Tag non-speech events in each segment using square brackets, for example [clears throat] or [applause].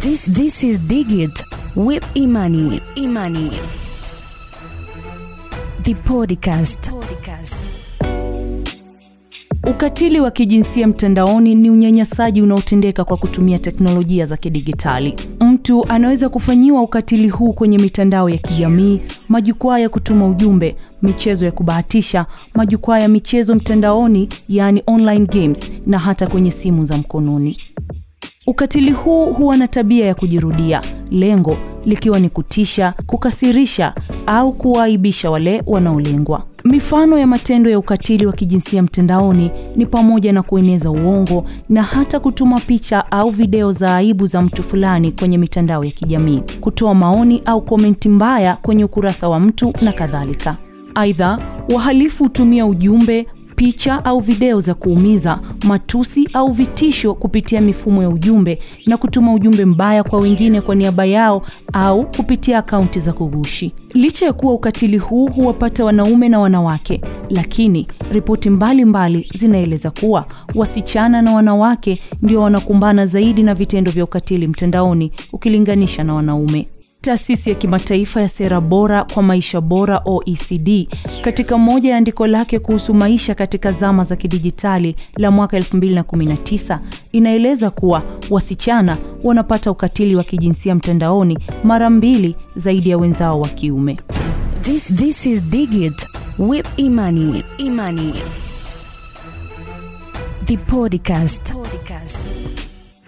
This this is Digit with Imani. Imani. The podcast. Podcast. Ukatili wa kijinsia mtandaoni ni unyanyasaji unaotendeka kwa kutumia teknolojia za kidigitali. Mtu anaweza kufanyiwa ukatili huu kwenye mitandao ya kijamii, majukwaa ya kutuma ujumbe, michezo ya kubahatisha, majukwaa ya michezo mtandaoni, yaani online games, na hata kwenye simu za mkononi. Ukatili huu huwa na tabia ya kujirudia, lengo likiwa ni kutisha, kukasirisha au kuwaaibisha wale wanaolengwa. Mifano ya matendo ya ukatili wa kijinsia mtandaoni ni pamoja na kueneza uongo na hata kutuma picha au video za aibu za mtu fulani kwenye mitandao ya kijamii, kutoa maoni au komenti mbaya kwenye ukurasa wa mtu na kadhalika. Aidha, wahalifu hutumia ujumbe picha au video za kuumiza, matusi au vitisho kupitia mifumo ya ujumbe na kutuma ujumbe mbaya kwa wengine kwa niaba yao au kupitia akaunti za kugushi. Licha ya kuwa ukatili huu huwapata wanaume na wanawake, lakini ripoti mbalimbali zinaeleza kuwa wasichana na wanawake ndio wanakumbana zaidi na vitendo vya ukatili mtandaoni ukilinganisha na wanaume. Taasisi ya kimataifa ya sera bora kwa maisha bora OECD katika moja ya andiko lake kuhusu maisha katika zama za kidijitali la mwaka 2019 inaeleza kuwa wasichana wanapata ukatili wa kijinsia mtandaoni mara mbili zaidi ya wenzao wa kiume. This this is Digit with Imani. Imani. The podcast. Podcast.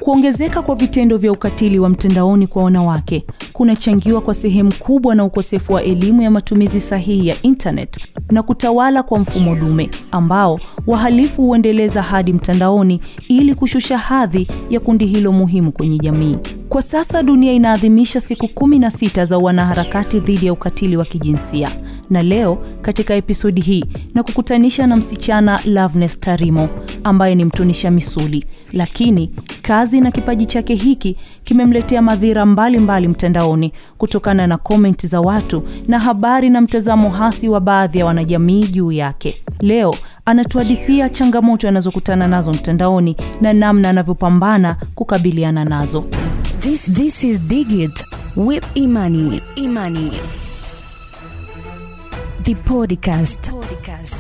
Kuongezeka kwa vitendo vya ukatili wa mtandaoni kwa wanawake kunachangiwa kwa sehemu kubwa na ukosefu wa elimu ya matumizi sahihi ya internet na kutawala kwa mfumo dume ambao wahalifu huendeleza hadi mtandaoni ili kushusha hadhi ya kundi hilo muhimu kwenye jamii. Kwa sasa dunia inaadhimisha siku 16 za wanaharakati dhidi ya ukatili wa kijinsia, na leo katika episodi hii na kukutanisha na msichana Loveness Tarimo ambaye ni mtunisha misuli, lakini kazi na kipaji chake hiki kimemletea madhira mbalimbali mtandaoni kutokana na komenti za watu na habari na mtazamo hasi wa baadhi ya wanajamii juu yake. Leo anatuhadithia changamoto anazokutana nazo mtandaoni na namna anavyopambana kukabiliana nazo. This this is Digit with Imani. Imani. The podcast. Podcast.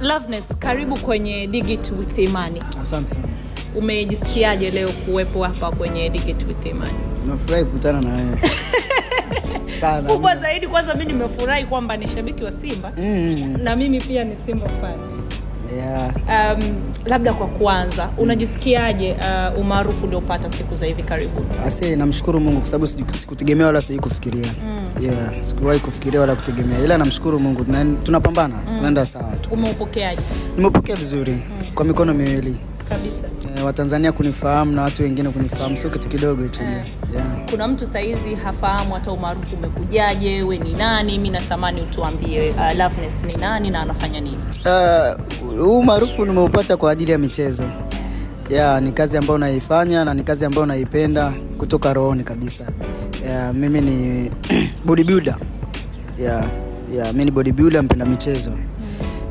Loveness, karibu kwenye Digit with Imani. Asante sana. Umejisikiaje leo kuwepo hapa kwenye Digit with Imani? Nafurahi kukutana na wewe. [laughs] Sana. Kubwa zaidi kwanza mimi nimefurahi kwamba ni shabiki wa Simba Mm. na mimi pia ni Simba fan. Yeah. Um, labda kwa kwanza unajisikiaje uh, umaarufu uliopata siku za hivi karibuni? Ase namshukuru Mungu kwa sababu sikutegemea wala sijui kufikiria. Yeah, sikuwahi kufikiria wala kutegemea. Ila namshukuru Mungu tuna- tunapambana. Tunaenda sawa tu. Umeupokeaje Nimepokea vizuri kwa mikono miwili. kabisa? Eh, Watanzania kunifahamu na watu wengine kunifahamu sio kitu kidogo hicho. Yeah. Kuna mtu saizi hafahamu hata umaarufu umekujaje, we ni nani? Mi natamani utuambie uh, Loveness ni nani na anafanya nini? Huu huu maarufu nimeupata kwa ajili ya michezo. Ya ni kazi ambayo naifanya na ni kazi ambayo naipenda kutoka rohoni kabisa. Yeah, mimi ni [clears throat] bodybuilder. Yeah, yeah, mi ni bodybuilder mpenda michezo.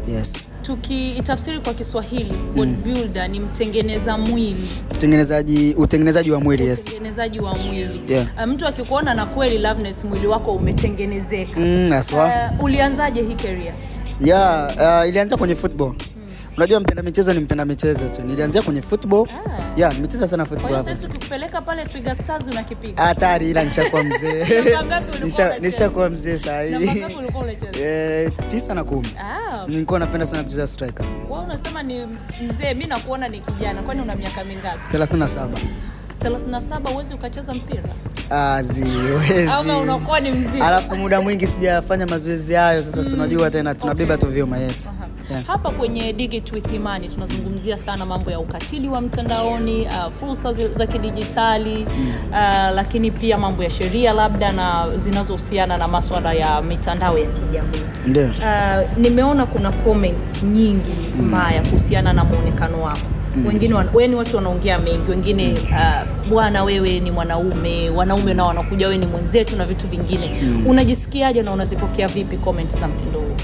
Yes tukiitafsiri kwa kiswahili bodybuilder ni mtengeneza mwili. Mtengenezaji utengenezaji wa mwili yes. Utengenezaji wa mwili. Yeah. uh, mtu akikuona na kweli Loveness mwili wako umetengenezeka. Mm, uh, ulianzaje hii career? Ya uh, ilianza kwenye football unajua mpenda michezo ni mpenda michezo tu. Nilianzia kwenye football. Ah. Yeah, nimecheza sana kwa hiyo sasa tukipeleka pale Twiga Stars unakipiga. Hatari ila nishakuwa [laughs] mzee. Nisha- nishakuwa mzee Namba hii. Ngapi ulikuwa unacheza? Eh, na ah, nilikuwa napenda sana kucheza striker. Wewe unasema ni mzee mi nakuona ni kijana. Kwani una miaka mingapi? 37 37 huwezi ukacheza mpira? Ah, ziwezi. Ama unakuwa ni mzima alafu muda mwingi sijafanya mazoezi hayo. Sasa si unajua tena tunabeba tu vyuma yes yeah. hapa kwenye Digit with Imani tunazungumzia sana mambo ya ukatili wa mtandaoni uh, fursa za kidijitali uh, lakini pia mambo ya sheria labda na zinazohusiana na maswala ya mitandao ya kijamii. Ndio. Uh, nimeona kuna comments nyingi mbaya kuhusiana na muonekano wako. Wengine wan- weni watu wanaongea mengi wengine uh, bwana wewe ni mwanaume wanaume nao wanakuja wewe ni mwenzetu na vitu vingine. Unajisikiaje na unazipokea vipi comment za mtindo huo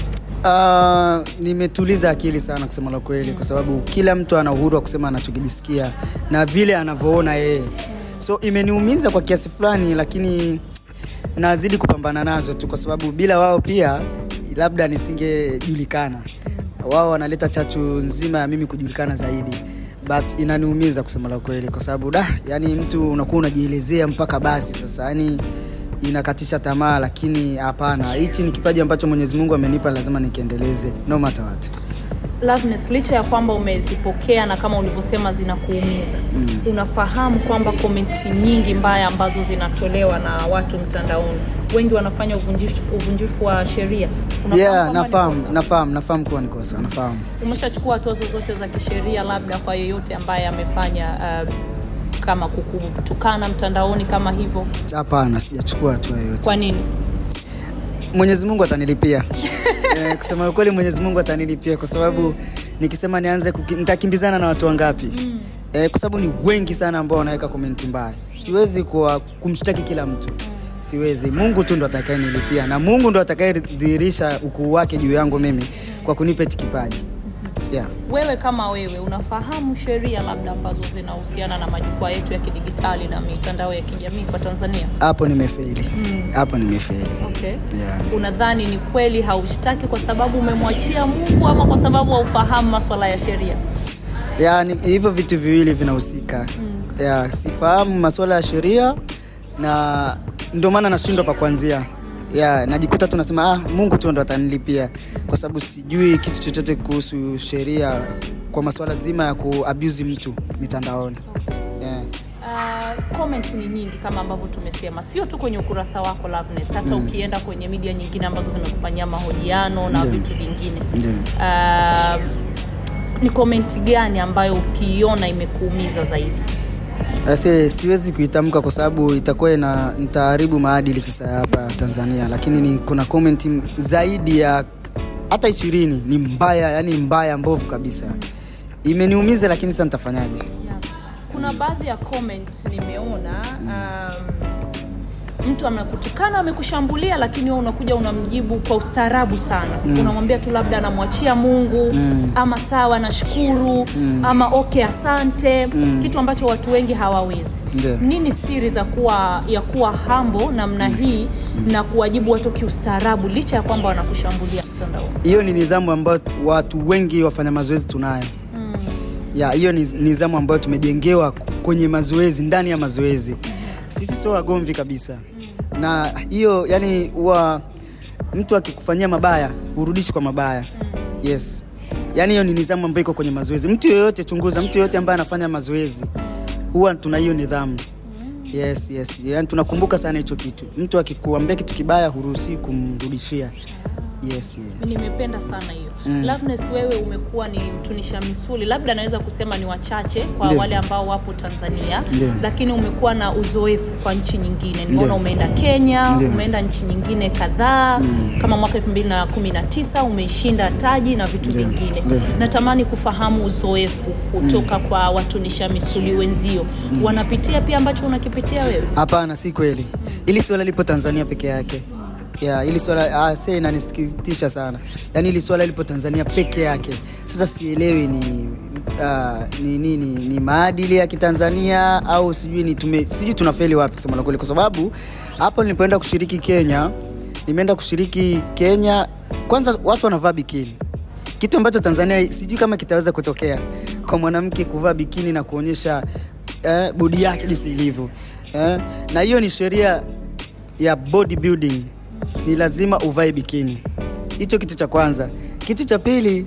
Uh, nimetuliza akili sana kusema la kweli, kwa sababu kila mtu ana uhuru wa kusema anachokijisikia na vile anavyoona yeye, so imeniumiza kwa kiasi fulani, lakini nazidi kupambana nazo tu, kwa sababu bila wao pia labda nisingejulikana. Wao wanaleta chachu nzima ya mimi kujulikana zaidi, but inaniumiza kusema la kweli, kwa sababu da, yani mtu unakuwa unajielezea mpaka basi sasa, yani inakatisha tamaa, lakini hapana, hichi ni kipaji ambacho Mwenyezi Mungu amenipa, lazima nikiendeleze no matter what. Loveness, licha ya kwamba umezipokea na kama ulivyosema zinakuumiza mm. unafahamu kwamba komenti nyingi mbaya ambazo zinatolewa na watu mtandaoni, wengi wanafanya uvunjifu, uvunjifu wa sheria. Yeah, nafahamu, nafahamu, nafahamu kuwa ni kosa, nafahamu. Umeshachukua hatua zozote za kisheria, labda kwa yeyote ambaye amefanya uh, kama kukutukana mtandaoni kama hivyo? Hapana, sijachukua hatua yoyote. Kwa nini? Mwenyezi Mungu atanilipia. [laughs] eh, kusema ukweli Mwenyezi Mungu atanilipia kwa sababu nikisema nianze kuki, nitakimbizana na watu wangapi? Mm. Eh, kwa sababu ni wengi sana ambao wanaweka komenti mbaya. Siwezi kwa kumshtaki kila mtu. Siwezi. Mungu tu ndo atakayenilipia na Mungu ndo atakayedhihirisha ukuu wake juu yangu mimi kwa kunipa kipaji. Yeah. Wewe kama wewe unafahamu sheria labda ambazo zinahusiana na majukwaa yetu ya kidigitali na mitandao ya kijamii kwa Tanzania? Hapo nimefeli. Hapo nimefeli. Okay. Yeah. Unadhani ni kweli haushtaki kwa sababu umemwachia Mungu ama kwa sababu haufahamu maswala ya sheria? yani hivyo vitu viwili vinahusika mm. Yeah, sifahamu masuala ya sheria na ndio maana nashindwa pa kuanzia ya najikuta tu nasema ah, mungu tu ndo atanilipia kwa sababu sijui kitu chochote kuhusu sheria kwa masuala zima ya kuabuse mtu mitandaoni yeah. Uh, comment ni nyingi kama ambavyo tumesema, sio tu kwenye ukurasa wako Loveness, hata ukienda kwenye media nyingine ambazo zimekufanyia mahojiano na vitu vingine yeah. uh, ni komenti gani ambayo ukiiona imekuumiza zaidi? Ase, siwezi kuitamka kwa sababu itakuwa ina nitaharibu maadili sasa hapa Tanzania, lakini ni kuna comment zaidi ya hata ishirini ni mbaya, yani mbaya mbovu kabisa, imeniumiza, lakini sasa nitafanyaje? Yeah. Kuna baadhi ya comment nimeona um, mtu amekutukana amekushambulia, lakini wewe unakuja unamjibu kwa ustaarabu sana mm. unamwambia tu labda anamwachia Mungu mm. ama sawa nashukuru mm. ama okay asante mm. kitu ambacho watu wengi hawawezi. Ndiyo. Nini siri za kuwa ya kuwa hambo namna hii na kuwajibu watu kiustaarabu licha ya kwamba wanakushambulia mtandaoni? Hiyo ni nidhamu ambayo watu wengi wafanya mazoezi tunayo ya hiyo ni nidhamu ambayo tumejengewa kwenye mazoezi, ndani ya mazoezi. Sisi sio wagomvi kabisa, na hiyo yani, huwa mtu akikufanyia mabaya hurudishi kwa mabaya. Yes, yani hiyo ni nidhamu ambayo iko kwenye mazoezi. Mtu yoyote, chunguza, mtu yoyote ambaye anafanya mazoezi huwa tuna hiyo nidhamu. Yes, yes, yani tunakumbuka sana hicho kitu. Mtu akikuambia kitu kibaya huruhusii kumrudishia. Yes, yes. nimependa sana hiyo mm. Loveness, wewe umekuwa ni mtunisha misuli, labda naweza kusema ni wachache kwa Ndiyo. wale ambao wapo Tanzania Ndiyo. lakini umekuwa na uzoefu kwa nchi nyingine. Nimeona umeenda Kenya, Ndiyo. umeenda nchi nyingine kadhaa kama mwaka 2019 umeishinda taji na vitu vingine. Natamani kufahamu uzoefu kutoka kwa watunisha misuli wenzio, wanapitia pia ambacho unakipitia wewe? Hapana, si kweli. Ili swala lipo Tanzania peke yake. Ya, ili swala ah, sasa inanisikitisha sana. Yaani ili swala lipo Tanzania peke yake. Sasa sielewi ni Uh, ni nini? Ni, ni maadili ya Kitanzania au sijui ni tume sijui tunafeli wapi kusema la kweli. Kwa sababu hapo nilipoenda kushiriki Kenya, nimeenda kushiriki Kenya, kwanza watu wanavaa bikini. Kitu ambacho Tanzania sijui kama kitaweza kutokea kwa mwanamke kuvaa bikini na kuonyesha eh, bodi yake jinsi ilivyo eh, na hiyo ni sheria ya bodybuilding, ni lazima uvae bikini. Hicho kitu cha kwanza. Kitu cha pili,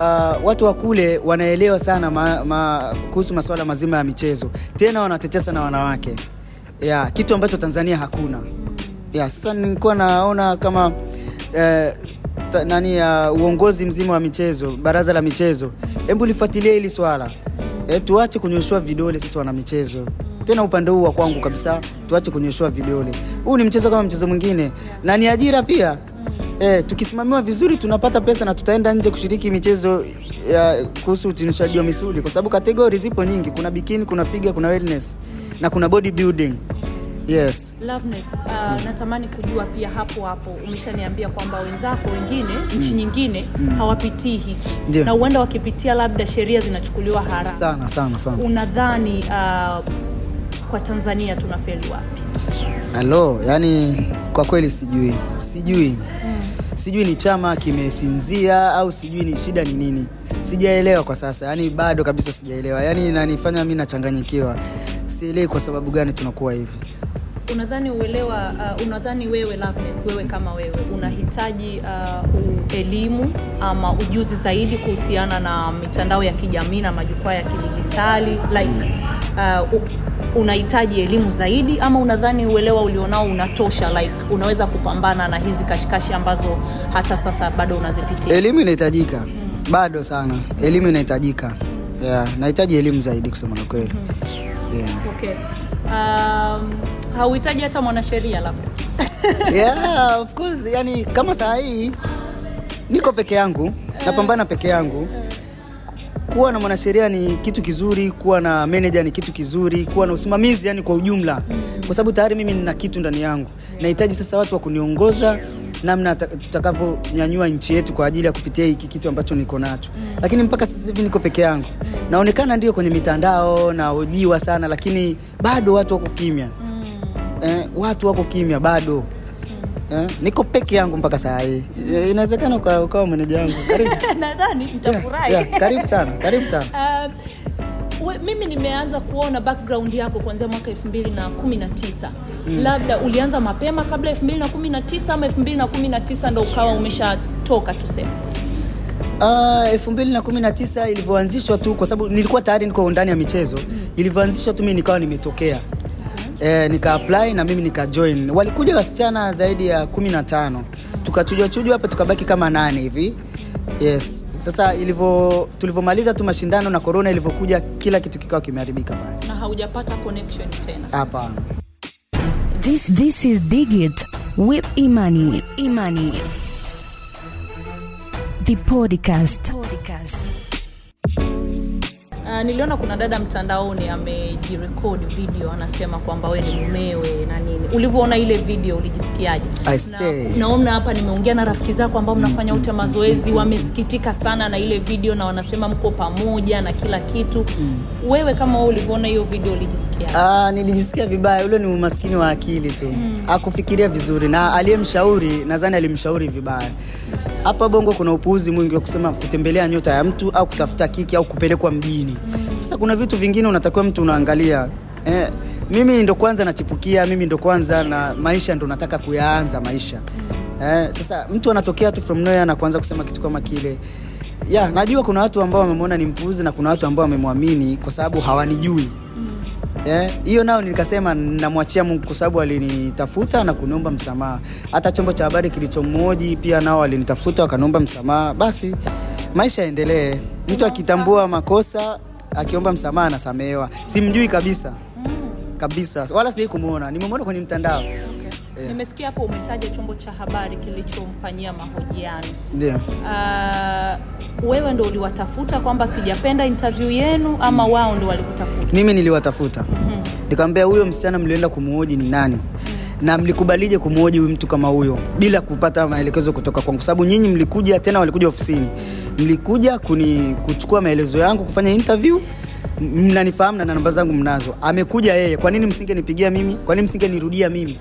uh, watu wa kule wanaelewa sana ma, ma, kuhusu masuala mazima ya michezo, tena wanatetea sana wanawake yeah, kitu ambacho Tanzania hakuna. yeah. sasa nilikuwa naona kama eh, nani ya uongozi mzima wa michezo, baraza la michezo, hebu lifuatilie hili swala eh, tuache kunyoshwa vidole sisi wana michezo tena upande huu wa kwangu kabisa, tuache kunyoshwa vidole. Huu ni mchezo kama mchezo mwingine na ni ajira pia. E, tukisimamiwa vizuri tunapata pesa na tutaenda nje kushiriki michezo ya kuhusu utinishaji wa misuli, kwa sababu kategori zipo nyingi. Kuna bikini, kuna figa, kuna wellness na kuna bodybuilding. Yes. Loveness, uh, natamani kujua pia hapo hapo umeshaniambia kwamba wenzako wengine nchi nyingine hawapitii hiki. Ndio. na huenda wakipitia labda sheria zinachukuliwa haraka. Sana sana sana. Unadhani uh, kwa tanzania tunafeli wapi? Halo yani kwa kweli sijui. Sijui. Sijui ni chama kimesinzia au sijui ni shida ni nini. Sijaelewa kwa sasa yani bado kabisa sijaelewa. Yani nanifanya mi nachanganyikiwa. Sielewi kwa sababu gani tunakuwa hivi unadhani uelewa uh, unadhani wewe Loveness, wewe kama wewe unahitaji uh, elimu ama ujuzi zaidi kuhusiana na mitandao ya kijamii na majukwaa ya kidijitali like uh, unahitaji elimu zaidi ama unadhani uelewa ulionao unatosha? Like unaweza kupambana na hizi kashikashi ambazo hata sasa bado unazipitia? Elimu inahitajika. Bado sana. Elimu inahitajika. Yeah, nahitaji elimu zaidi kusema na kweli. Yeah. okay. um, hauhitaji hata mwanasheria labda. [laughs] Yeah, of course. Yani kama saa hii niko peke yangu napambana peke yangu. Kuwa na mwanasheria ni kitu kizuri kuwa na manager ni kitu kizuri kuwa na usimamizi yani kwa ujumla. Kwa sababu tayari mimi nina kitu ndani yangu. Nahitaji sasa watu wa kuniongoza namna ta- tutakavyonyanyua nchi yetu kwa ajili ya kupitia hiki kitu ambacho niko nacho. Lakini mpaka sasa hivi niko peke yangu. Naonekana ndio kwenye mitandao naojiwa sana lakini bado watu wako kimya eh, watu wako kimya bado. Eh, niko peke yangu mpaka saa hii. Inawezekana inawezekana uka- ukawa meneja yangu. [laughs] Karibu. Nadhani mtafurahi yeah, karibu sana karibu sana. Uh, [laughs] we, mimi nimeanza kuona background yako kuanzia mwaka 2019 mm. labda ulianza mapema kabla 2019 ama 2019 ndo ukawa umeshatoka tuseme? Uh, elfu mbili na kumi na tisa ilivyoanzishwa tu kwa sababu nilikuwa tayari niko ndani ya michezo. Ilivyoanzishwa tu mimi nikawa nimetokea eh, nika apply na mimi nika join walikuja wasichana zaidi ya kumi na tano tukachujwa chujwa hapa tukabaki kama nane hivi yes sasa ilivyo tulivyomaliza tu mashindano na corona ilivyokuja kila kitu kikawa kimeharibika pale na haujapata connection tena hapa. This this is Digit with Imani. Imani. The podcast. Podcast. Uh, niliona kuna dada mtandaoni amejirekodi video anasema kwamba we ni mumewe na nini. Ulivyoona ile video ulijisikiaje? Na, naona hapa nimeongea na rafiki zako ambao mnafanya ute mazoezi wamesikitika sana na ile video na wanasema mko pamoja na kila kitu. Wewe kama wewe ulivyoona hiyo video ulijisikiaje Ah, nilijisikia vibaya. Ule ni umaskini wa akili tu. Mm. Akufikiria vizuri, na aliyemshauri nadhani alimshauri vibaya. Hapa Bongo kuna upuuzi mwingi wa kusema kutembelea nyota ya mtu au kutafuta kiki au kupelekwa mjini. Sasa kuna vitu vingine unatakiwa mtu unaangalia. Eh, mimi ndo kwanza nachipukia, mimi ndo kwanza na maisha ndo nataka kuyaanza maisha. Eh, sasa mtu anatokea tu from na kuanza kusema kitu kama kile. Ya najua kuna watu ambao wamemwona ni mpuuzi na kuna watu ambao wamemwamini kwa sababu hawanijui Eh, hiyo nao nikasema namwachia Mungu kwa sababu alinitafuta na kuniomba msamaha. Hata chombo cha habari kilichomhoji pia nao alinitafuta wakaniomba msamaha. Basi maisha yaendelee. Mtu akitambua makosa akiomba msamaha anasamehewa. Simjui kabisa kabisa, wala sijai kumwona, nimemwona kwenye mtandao. Yeah. nimesikia hapo umetaja chombo cha habari kilichomfanyia mahojiano Ndio. uh, wewe ndo uliwatafuta kwamba sijapenda interview yenu ama wao ndo walikutafuta Mimi niliwatafuta nikamwambia, huyo msichana mlienda kumuoji ni nani na mlikubalije kumuoji huyu mtu kama huyo bila kupata maelekezo kutoka kwangu, sababu nyinyi mlikuja tena, walikuja ofisini, mlikuja kuni, kuchukua maelezo yangu kufanya interview. Mnanifahamu na namba zangu mnazo. Amekuja yeye, kwa nini msingenipigia mimi? Kwa nini msingenirudia mimi?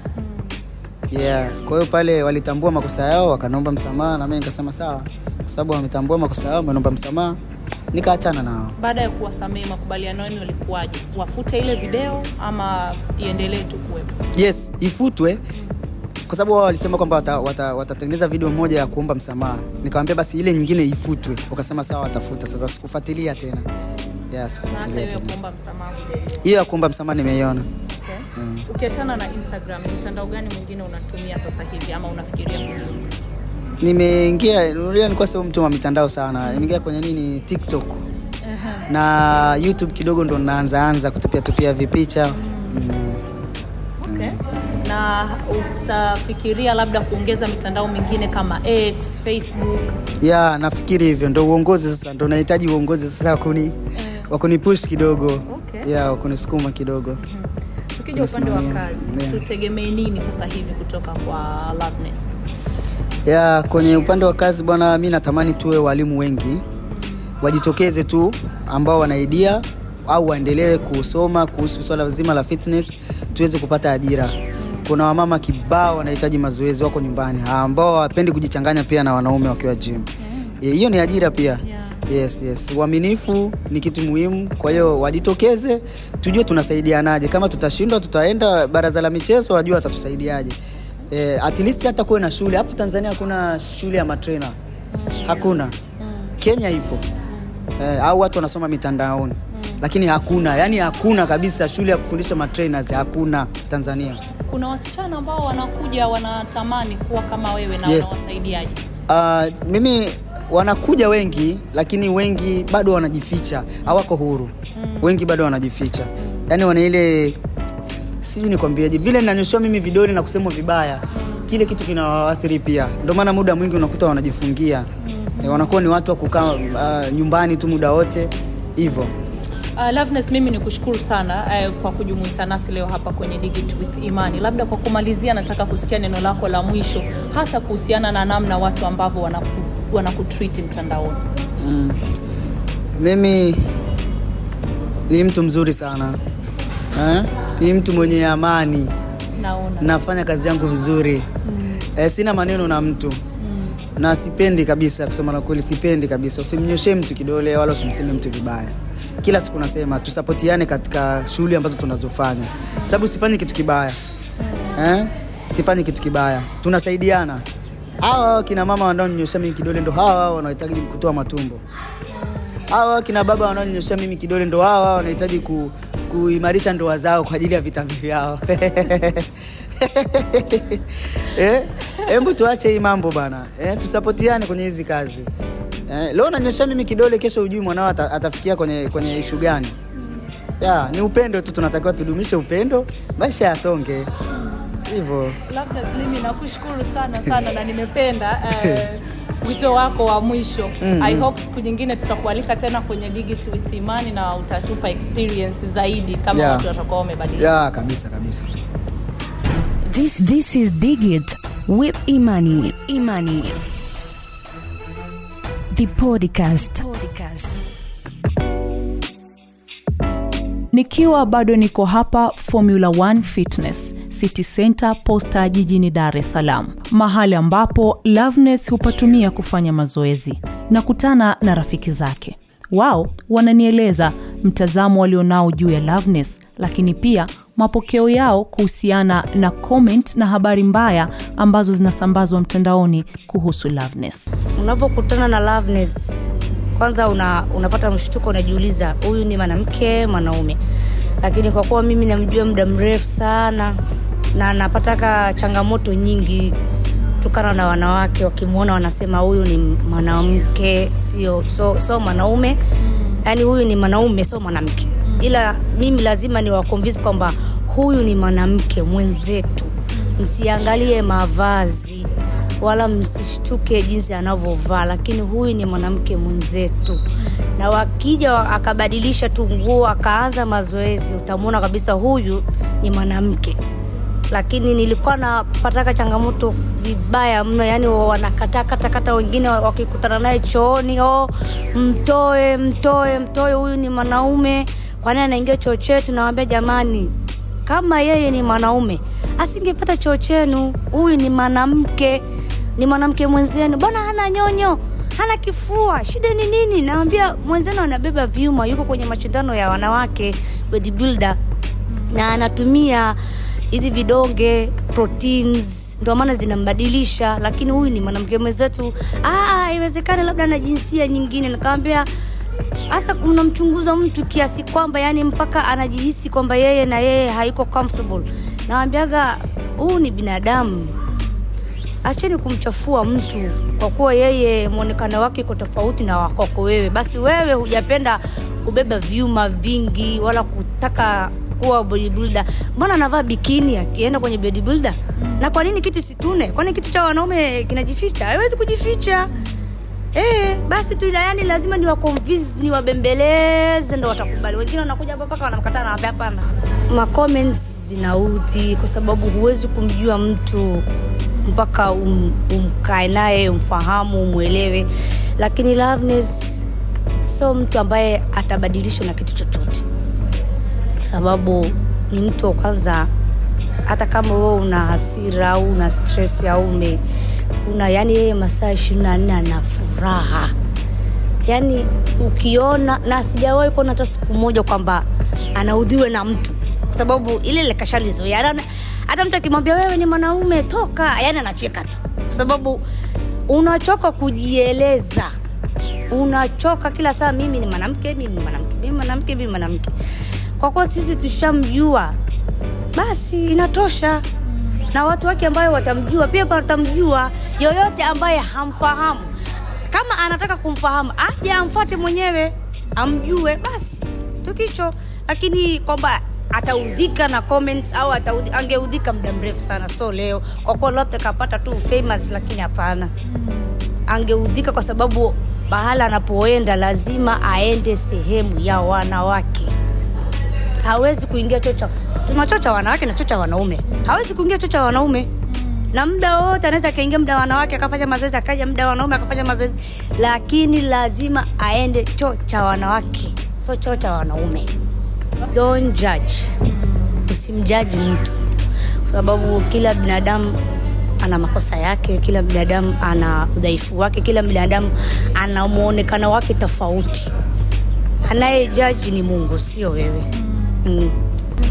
Yeah, kwa hiyo pale walitambua makosa yao, wakanaomba msamaha, na mimi nikasema sawa, kwa sababu wametambua makosa yao, wameomba msamaha, nikaachana nao. baada ya kuwasamehe makubaliano yenu yalikuwaje? Wafute ile video ama iendelee tu kuwepo? Yes ifutwe. Kwa sababu wao walisema kwamba watatengeneza wata, wata video moja ya kuomba msamaha. Nikamwambia basi ile nyingine ifutwe. Wakasema sawa watafuta. Sasa sikufuatilia tena. Yeah, sikufuatilia hiyo ya tena. kuomba msamaha hujaiona. hiyo ya kuomba msamaha nimeiona. Okay. ukiachana na instagram mtandao gani mwingine unatumia sasa hivi ama unafikiria kujiunga nimeingia nilikuwa sio mtu wa mitandao sana. Nimeingia kwenye nini tiktok. Na youtube kidogo ndo naanzaanza kutupia tupia vipicha. Okay. na utafikiria labda kuongeza mitandao mingine kama x facebook? Ya nafikiri hivyo. Ndo uongozi sasa. Ndo nahitaji uongozi sasa wakuni wakunipush kidogo. Okay. ya wakunisukuma kidogo. Tukija upande wa kazi Yeah. tutegemee nini sasa hivi kutoka kwa Loveness? Ya kwenye upande wa kazi bwana, mi natamani tuwe walimu wengi wajitokeze tu ambao wanaidia au waendelee kusoma kuhusu swala zima la fitness, tuweze kupata ajira. Kuna wamama kibao wanahitaji mazoezi, wako nyumbani, ambao hawapendi kujichanganya pia na wanaume wakiwa gym. Eh, Hiyo ni ajira pia. Yes, yes. Uaminifu ni kitu muhimu, kwa hiyo wajitokeze, tujue tunasaidianaje. Kama tutashindwa, tutaenda baraza la michezo, wajue watatusaidiaje. Eh, at least hata kuwe na shule hapa Tanzania. Hakuna shule ya matrena, hakuna. Kenya ipo eh, au watu wanasoma mitandaoni, lakini hakuna, yani hakuna kabisa shule ya kufundisha matrainers, hakuna Tanzania. Kuna wasichana ambao wanakuja wanatamani kuwa kama wewe na Yes. unawasaidiaje? Uh, mimi wanakuja wengi lakini wengi bado wanajificha, hawako huru. Wengi bado wanajificha, yani wana ile sijui nikwambiaje, vile ninanyoshewa mimi vidole na kusemwa vibaya, kile kitu kinawaathiri pia. Ndio maana muda mwingi unakuta wanajifungia, Eh, wanakuwa ni watu wa kukaa uh, nyumbani tu muda wote hivyo. Uh, Loveness, mimi ni kushukuru sana uh, kwa kujumuika nasi leo hapa kwenye Digit with Imani. Labda kwa kumalizia, nataka kusikia neno lako la mwisho, hasa kuhusiana na namna watu ambavyo wanaku, wanakutreat mtandaoni. Mimi ni mtu mzuri sana eh? Ni mtu mwenye amani. Naona. Nafanya kazi yangu vizuri. Eh, sina maneno na mtu. Na sipendi kabisa, kusema la kweli, sipendi kabisa. Usimnyoshee mtu kidole wala usimseme mtu vibaya. Kila siku nasema tusapotiane katika shughuli ambazo tunazofanya, sababu sifanyi kitu kibaya. Eh? Sifanyi kitu kibaya, tunasaidiana. Hawa kina mama wanaonyosha mimi kidole ndo hawa wanaohitaji kutoa matumbo. Hawa kina baba wanaonyosha mimi kidole ndo hawa wanahitaji ku, kuimarisha ndoa zao kwa ajili ya vitambi vyao. [laughs] Eh, tuache hii mambo bana. Eh, tusapotiane kwenye hizi kazi. Eh, leo nanyosha mimi kidole, kesho ujui mwanao ata, atafikia kwenye kwenye ishu gani. Ya, ni upendo tu, tunatakiwa tudumishe upendo, maisha yasonge hivyo. Loveness, mimi nakushukuru sana sana na nimependa eh, [laughs] wito wako wa mwisho. I hope siku nyingine tutakualika tena kwenye Digit with Imani na utatupa experience zaidi kama Yeah. watu watakuwa wamebadilika. yeah, kabisa kabisa. This this is Digit with Imani. Imani. The podcast. podcast. Nikiwa bado niko hapa Formula 1 Fitness City Center Posta jijini Dar es Salaam, mahali ambapo Loveness hupatumia kufanya mazoezi. Nakutana na rafiki zake, wao wananieleza mtazamo walionao juu ya Loveness, lakini pia mapokeo yao kuhusiana na comment na habari mbaya ambazo zinasambazwa mtandaoni kuhusu Loveness. unavyokutana na Loveness kwanza una, unapata mshtuko unajiuliza huyu ni mwanamke mwanaume lakini kwa kuwa mimi namjua muda mrefu sana na napataka changamoto nyingi kutokana na wanawake wakimwona wanasema huyu ni mwanamke sio so, so mwanaume. Yaani huyu ni mwanaume sio mwanamke. Ila mimi lazima niwakonvinsi kwamba huyu ni mwanamke mwenzetu. Msiangalie mavazi wala msishtuke jinsi anavyovaa lakini huyu ni mwanamke mwenzetu. Na wakija akabadilisha tu nguo akaanza mazoezi utamwona kabisa huyu ni mwanamke lakini nilikuwa napataka changamoto vibaya mno yani wanakatakatakata wengine wakikutana naye chooni oh, mtoe mtoe mtoe huyu ni mwanaume kwani anaingia choo chetu? Nawambia jamani kama yeye ni mwanaume asingepata choo chenu huyu ni mwanamke ni mwanamke mwenzenu bwana hana nyonyo hana kifua shida ni nini? Nawambia mwenzenu anabeba vyuma yuko kwenye mashindano ya wanawake bodybuilder na anatumia hizi vidonge proteins ndio maana zinambadilisha. Lakini huyu ni mwanamke mwenzetu. "Ah, labda na jinsia nyingine. Nikawambia hasa unamchunguza mtu kiasi kwamba yani mpaka anajihisi kwamba yeye na yeye haiko comfortable. Nawambiaga huu ni binadamu. Acheni kumchafua mtu kwa kuwa yeye mwonekano wake iko tofauti na wakwako wewe. Basi wewe hujapenda kubeba vyuma vingi wala kutaka kuwa bodybuilder. Mbona anavaa bikini akienda kwenye bodybuilder? Na kwa nini kitu situne? Kwani kitu cha wanaume kinajificha? Haiwezi kujificha. Eh, basi tu yani lazima niwaconvince niwabembeleze ndo watakubali. Wengine wanakuja hapa mpaka wanamkataa na hapana. Ma comments zinaudhi kwa sababu huwezi kumjua mtu mpaka um, umkae naye umfahamu umwelewe. Lakini Loveness sio mtu ambaye atabadilishwa na kitu chochote sababu ni mtu wa kwanza. Hata kama wewe una hasira au una stress au ume una yani yeye masaa ishirini na nne ana furaha. Yani ukiona na sijawahi kuona hata siku moja kwamba anaudhiwe na mtu. Kwa sababu ile ile kashalizoea hata mtu akimwambia wewe ni mwanaume toka. Yani anacheka tu. Kwa sababu unachoka kujieleza. Unachoka kila saa mimi ni mwanamke mimi ni mwanamke mimi mwanamke mimi mwanamke kwa kuwa sisi tushamjua basi inatosha. Na watu wake ambayo watamjua pia watamjua yoyote ambaye hamfahamu. Kama anataka kumfahamu aje amfuate mwenyewe amjue basi tukicho lakini kwamba ataudhika na comments au angeudhika muda mrefu sana so leo kwa kuwa labda kapata tu famous lakini hapana. Angeudhika kwa sababu bahala anapoenda lazima aende sehemu ya wanawake hawezi kuingia choo cha tuna choo cha wanawake na choo cha wanaume. Hawezi kuingia choo cha wanaume. Na muda wote anaweza akaingia muda wa wanawake akafanya mazoezi akaja muda wa wanaume akafanya mazoezi. Lakini lazima aende choo cha wanawake so choo cha wanaume. Don't judge. Usimjaji mtu. Kwa sababu kila binadamu ana makosa yake kila binadamu ana udhaifu wake kila binadamu ana mwonekano wake tofauti. Anayejaji ni mungu sio wewe mm.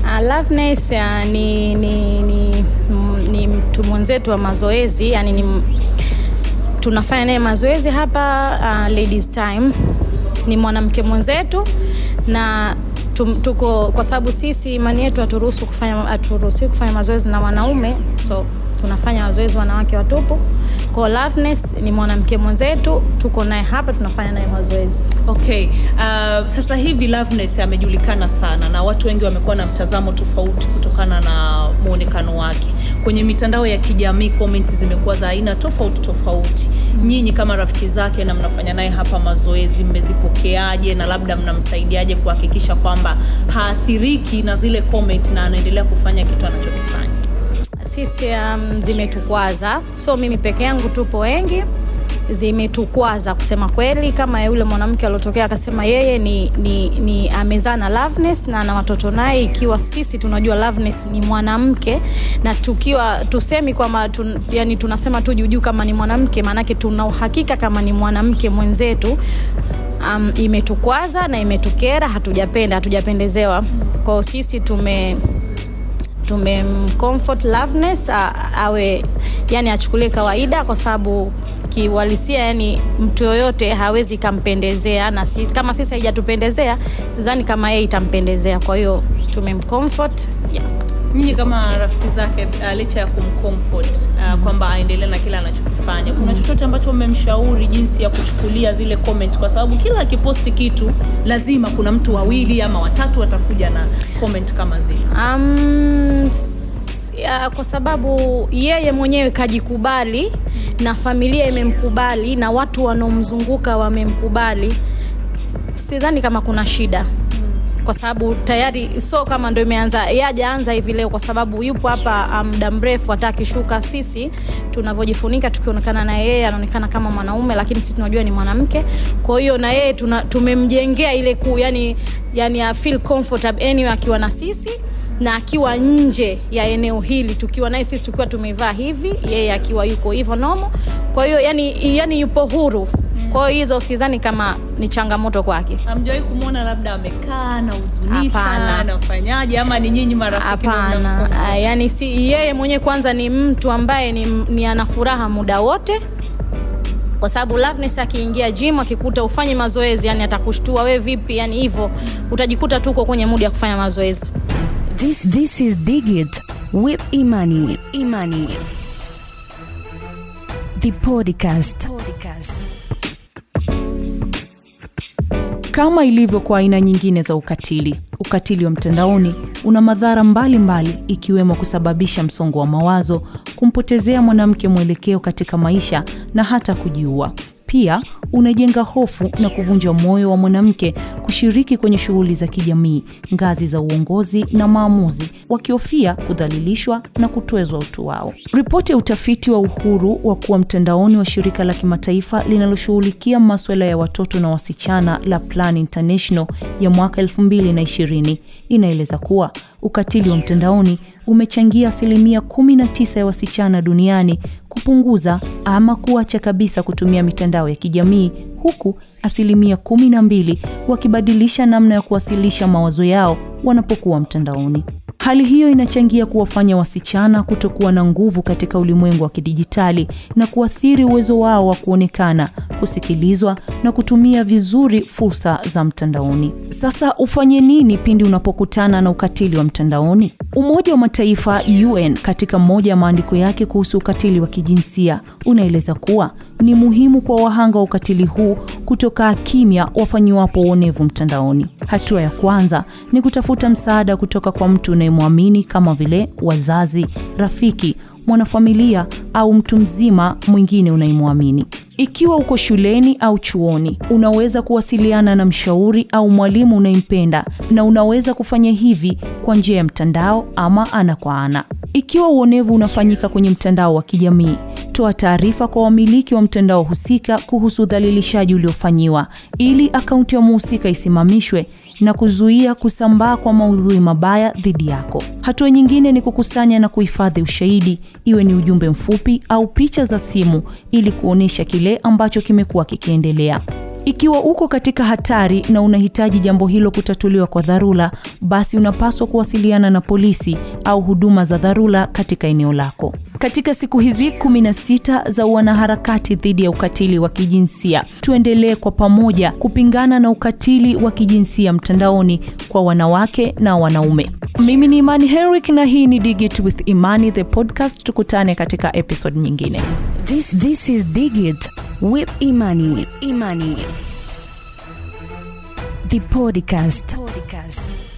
Uh, Loveness uh, ni, ni, ni, ni mtu mwenzetu wa mazoezi yani ni, tunafanya naye mazoezi hapa uh, ladies time ni mwanamke mwenzetu na tuko kwa sababu sisi imani yetu haturuhusu kufanya kufanya mazoezi na wanaume so tunafanya mazoezi wanawake watupu kwa Loveness ni mwanamke mwenzetu tuko naye hapa tunafanya naye mazoezi. Okay uh, sasa hivi Loveness amejulikana sana na watu wengi wamekuwa na mtazamo tofauti kutokana na mwonekano wake. Kwenye mitandao ya kijamii komenti zimekuwa za aina tofauti tofauti. Nyinyi kama rafiki zake na mnafanya naye hapa mazoezi mmezipokeaje na labda mnamsaidiaje kuhakikisha kwamba haathiriki na zile comment na anaendelea kufanya kitu anachokifanya sisi um, zimetukwaza. So mimi peke yangu tupo wengi. Zimetukwaza kusema kweli. Kama yule mwanamke aliotokea akasema yeye ni, ni, ni amezaa na Loveness na ana watoto naye ikiwa sisi tunajua Loveness ni mwanamke na tukiwa tusemi kwamba tun, yani tunasema tu juujuu kama ni mwanamke maanake tuna uhakika kama ni mwanamke mwenzetu. Um, imetukwaza na imetukera. Hatujapenda hatujapendezewa. Kwao sisi tume tumemcomfort Loveness awe yani achukulie kawaida kwa sababu kiuhalisia yani mtu yoyote hawezi kampendezea na si, kama sisi haijatupendezea sidhani kama yeye itampendezea kwa hiyo tumemcomfort. Nyinyi kama rafiki zake uh, licha ya kumcomfort uh, kwamba aendelee na kile anachokifanya kuna chochote ambacho mmemshauri jinsi ya kuchukulia zile comment? Kwa sababu kila akiposti kitu lazima kuna mtu wawili ama watatu watakuja na comment kama zile. Um, ya, kwa sababu yeye mwenyewe kajikubali na familia imemkubali na watu wanaomzunguka wamemkubali, sidhani kama kuna shida kwa sababu tayari so kama ndo imeanza yajaanza hivi leo kwa sababu yupo hapa ah, muda um, mrefu hata akishuka sisi tunavyojifunika tukionekana na yeye anaonekana kama mwanaume lakini sisi tunajua ni mwanamke. Kwa hiyo na yeye tumemjengea ile kuu, yani, yani feel comfortable anyway akiwa na sisi na akiwa nje ya eneo hili. Tukiwa naye sisi tukiwa tumevaa hivi yeye akiwa yuko hivyo nomo kwa hiyo yani, yani yupo huru kwa hiyo hizo sidhani kama ni changamoto kwake hamjawahi kumwona labda amekaa na huzunika anafanyaje ama ni nyinyi marafiki hapana? Ah, si yeye mwenyewe kwanza ni mtu ambaye ni, ni ana furaha muda wote kwa sababu Loveness akiingia gym akikuta ufanye mazoezi yani atakushtua we vipi yani hivyo utajikuta tuko kwenye mudi ya kufanya mazoezi This this is Digit with Imani. Imani. The podcast. Podcast. Kama ilivyo kwa aina nyingine za ukatili, ukatili wa mtandaoni una madhara mbalimbali mbali, ikiwemo kusababisha msongo wa mawazo, kumpotezea mwanamke mwelekeo katika maisha na hata kujiua. Pia unajenga hofu na kuvunja moyo wa mwanamke kushiriki kwenye shughuli za kijamii, ngazi za uongozi na maamuzi, wakihofia kudhalilishwa na kutwezwa utu wao. Ripoti ya utafiti wa uhuru wa kuwa mtandaoni wa shirika la kimataifa linaloshughulikia maswala ya watoto na wasichana la Plan International ya mwaka 2020 inaeleza kuwa ukatili wa mtandaoni umechangia asilimia 19 ya wasichana duniani kupunguza ama kuacha kabisa kutumia mitandao ya kijamii huku asilimia 12 wakibadilisha namna ya kuwasilisha mawazo yao wanapokuwa mtandaoni. Hali hiyo inachangia kuwafanya wasichana kutokuwa na nguvu katika ulimwengu wa kidijitali na kuathiri uwezo wao wa kuonekana, kusikilizwa na kutumia vizuri fursa za mtandaoni. Sasa ufanye nini pindi unapokutana na ukatili wa mtandaoni? Umoja wa Mataifa UN katika moja ya maandiko yake kuhusu ukatili wa kijinsia unaeleza kuwa ni muhimu kwa wahanga wa ukatili huu kutokaa kimya wafanyiwapo uonevu mtandaoni. Hatua ya kwanza ni kutafuta msaada kutoka kwa mtu unayemwamini kama vile wazazi, rafiki, mwanafamilia au mtu mzima mwingine unayemwamini. Ikiwa uko shuleni au chuoni, unaweza kuwasiliana na mshauri au mwalimu unayempenda na unaweza kufanya hivi kwa njia ya mtandao ama ana kwa ana. Ikiwa uonevu unafanyika kwenye mtandao wa kijamii, toa taarifa kwa wamiliki wa mtandao husika kuhusu udhalilishaji uliofanyiwa ili akaunti ya muhusika isimamishwe na kuzuia kusambaa kwa maudhui mabaya dhidi yako. Hatua nyingine ni kukusanya na kuhifadhi ushahidi, iwe ni ujumbe mfupi au picha za simu, ili kuonesha kile ambacho kimekuwa kikiendelea. Ikiwa uko katika hatari na unahitaji jambo hilo kutatuliwa kwa dharura, basi unapaswa kuwasiliana na polisi au huduma za dharura katika eneo lako. Katika siku hizi 16 za wanaharakati dhidi ya ukatili wa kijinsia, tuendelee kwa pamoja kupingana na ukatili wa kijinsia mtandaoni kwa wanawake na wanaume. Mimi ni Imani Henrik na hii ni Digit with Imani the podcast. Tukutane katika episode nyingine. This this is Digit with Imani. Imani. The podcast. podcast.